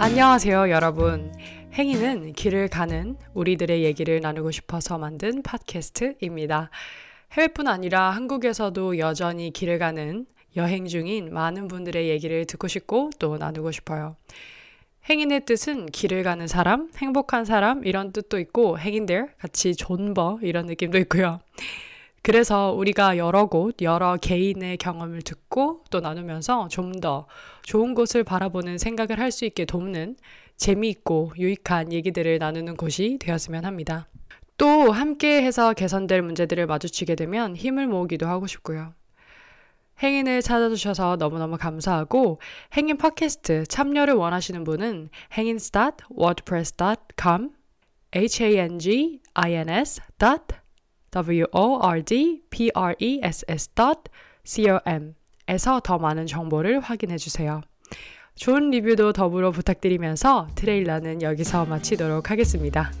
안녕하세요, 여러분. 행인은 길을 가는 우리들의 얘기를 나누고 싶어서 만든 팟캐스트입니다. 해외뿐 아니라 한국에서도 여전히 길을 가는 여행 중인 많은 분들의 얘기를 듣고 싶고 또 나누고 싶어요. 행인의 뜻은 길을 가는 사람, 행복한 사람 이런 뜻도 있고 행인들 같이 존버 이런 느낌도 있고요. 그래서 우리가 여러 곳, 여러 개인의 경험을 듣고 또 나누면서 좀 더 좋은 곳을 바라보는 생각을 할 수 있게 돕는 재미있고 유익한 얘기들을 나누는 곳이 되었으면 합니다. 또 함께 해서 개선될 문제들을 마주치게 되면 힘을 모으기도 하고 싶고요. 행인을 찾아주셔서 너무너무 감사하고 행인 팟캐스트 참여를 원하시는 분은 행인.wordpress.com h-a-n-g-i-n-s wordpress.com 에서 더 많은 정보를 확인해 주세요. 좋은 리뷰도 더불어 부탁드리면서 트레일러는 여기서 마치도록 하겠습니다.